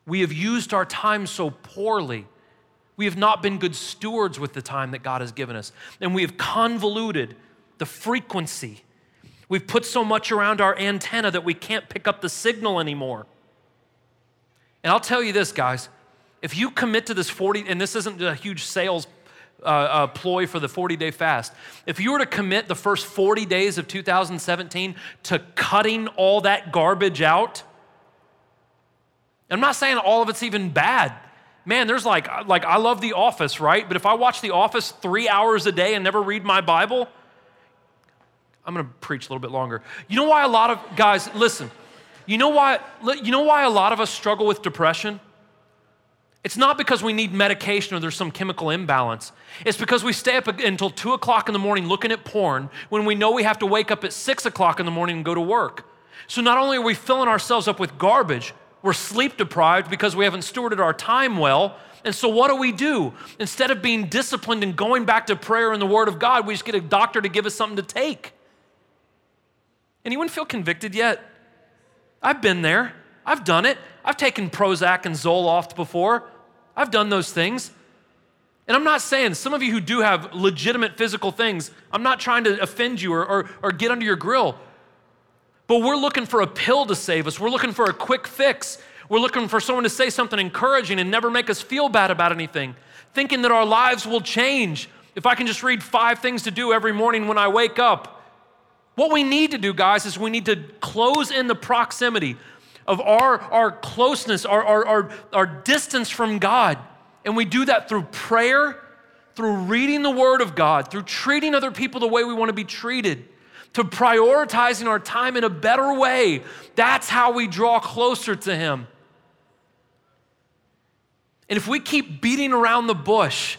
We have used our time so poorly we have not been good stewards with the time that God has given us. And we have convoluted the frequency. We've put so much around our antenna that we can't pick up the signal anymore. And I'll tell you this, guys if you commit to this 40, and this isn't a huge sales uh, uh, ploy for the 40 day fast, if you were to commit the first 40 days of 2017 to cutting all that garbage out, I'm not saying all of it's even bad man, there's like, like I love The Office, right? But if I watch The Office three hours a day and never read my Bible, I'm going to preach a little bit longer. You know why a lot of guys, listen, you know why, you know why a lot of us struggle with depression? It's not because we need medication or there's some chemical imbalance. It's because we stay up until two o'clock in the morning looking at porn when we know we have to wake up at six o'clock in the morning and go to work. So not only are we filling ourselves up with garbage, we're sleep deprived because we haven't stewarded our time well. And so, what do we do? Instead of being disciplined and going back to prayer and the Word of God, we just get a doctor to give us something to take. Anyone feel convicted yet? I've been there. I've done it. I've taken Prozac and Zoloft before. I've done those things. And I'm not saying some of you who do have legitimate physical things, I'm not trying to offend you or, or, or get under your grill. But we're looking for a pill to save us. We're looking for a quick fix. We're looking for someone to say something encouraging and never make us feel bad about anything, thinking that our lives will change if I can just read five things to do every morning when I wake up. What we need to do, guys, is we need to close in the proximity of our, our closeness, our, our, our, our distance from God. And we do that through prayer, through reading the Word of God, through treating other people the way we want to be treated to prioritizing our time in a better way. That's how we draw closer to Him. And if we keep beating around the bush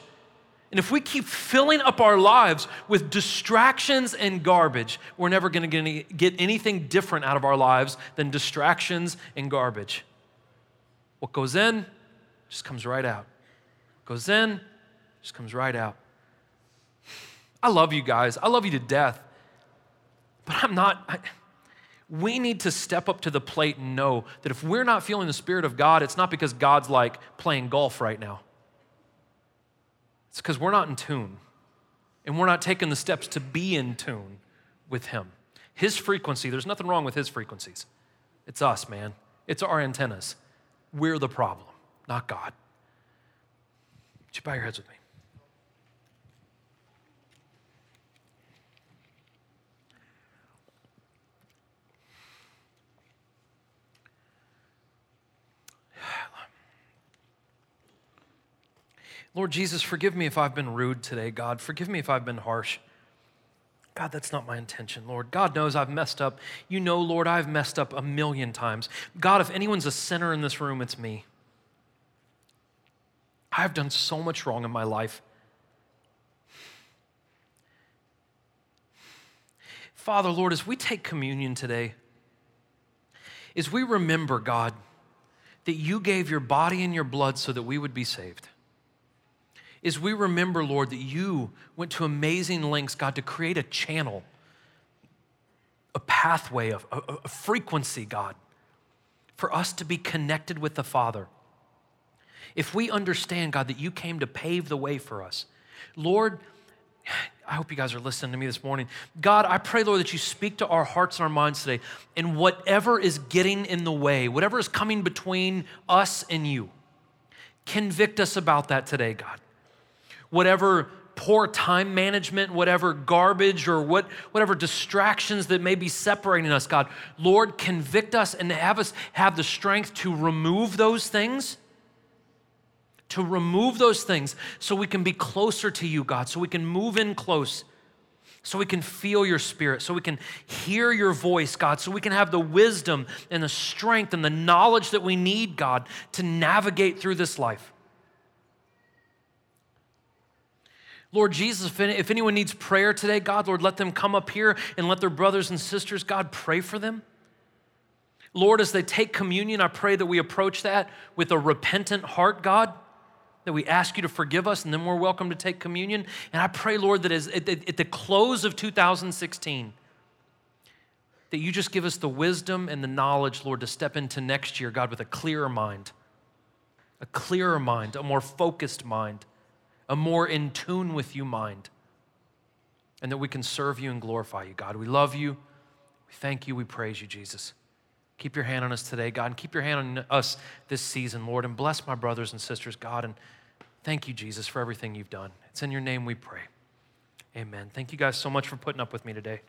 And if we keep filling up our lives with distractions and garbage, we're never going to get anything different out of our lives than distractions and garbage. What goes in just comes right out. Goes in, just comes right out. I love you guys. I love you to death. But I'm not. I, we need to step up to the plate and know that if we're not feeling the Spirit of God, it's not because God's like playing golf right now. It's because we're not in tune and we're not taking the steps to be in tune with Him. His frequency, there's nothing wrong with His frequencies. It's us, man. It's our antennas. We're the problem, not God. Would you bow your heads with me? Lord Jesus, forgive me if I've been rude today, God. Forgive me if I've been harsh. God, that's not my intention, Lord. God knows I've messed up. You know, Lord, I've messed up a million times. God, if anyone's a sinner in this room, it's me. I've done so much wrong in my life. Father, Lord, as we take communion today, as we remember, God, that you gave your body and your blood so that we would be saved is we remember, Lord, that you went to amazing lengths, God, to create a channel, a pathway, of a, a frequency, God, for us to be connected with the Father. If we understand, God, that you came to pave the way for us, Lord, I hope you guys are listening to me this morning. God, I pray, Lord, that you speak to our hearts and our minds today, and whatever is getting in the way, whatever is coming between us and you, convict us about that today, God whatever poor time management, whatever garbage or what, whatever distractions that may be separating us, God, Lord, convict us and have us have the strength to remove those things. To remove those things so we can be closer to you, God, so we can move in close, so we can feel your spirit, so we can hear your voice, God, so we can have the wisdom and the strength and the knowledge that we need, God, to navigate through this life. Lord Jesus, if anyone needs prayer today, God, Lord, let them come up here and let their brothers and sisters, God, pray for them. Lord, as they take communion, I pray that we approach that with a repentant heart, God, that we ask you to forgive us, and then we're welcome to take communion. And I pray, Lord, that as, at, at the close of 2016, that you just give us the wisdom and the knowledge, Lord, to step into next year, God, with a clearer mind, a clearer mind, a more focused mind a more in tune with you mind, and that we can serve you and glorify you, God. We love you. We thank you. We praise you, Jesus. Keep your hand on us today, God, and keep your hand on us this season, Lord, and bless my brothers and sisters, God. And thank you, Jesus, for everything you've done. It's in your name we pray. Amen. Thank you guys so much for putting up with me today.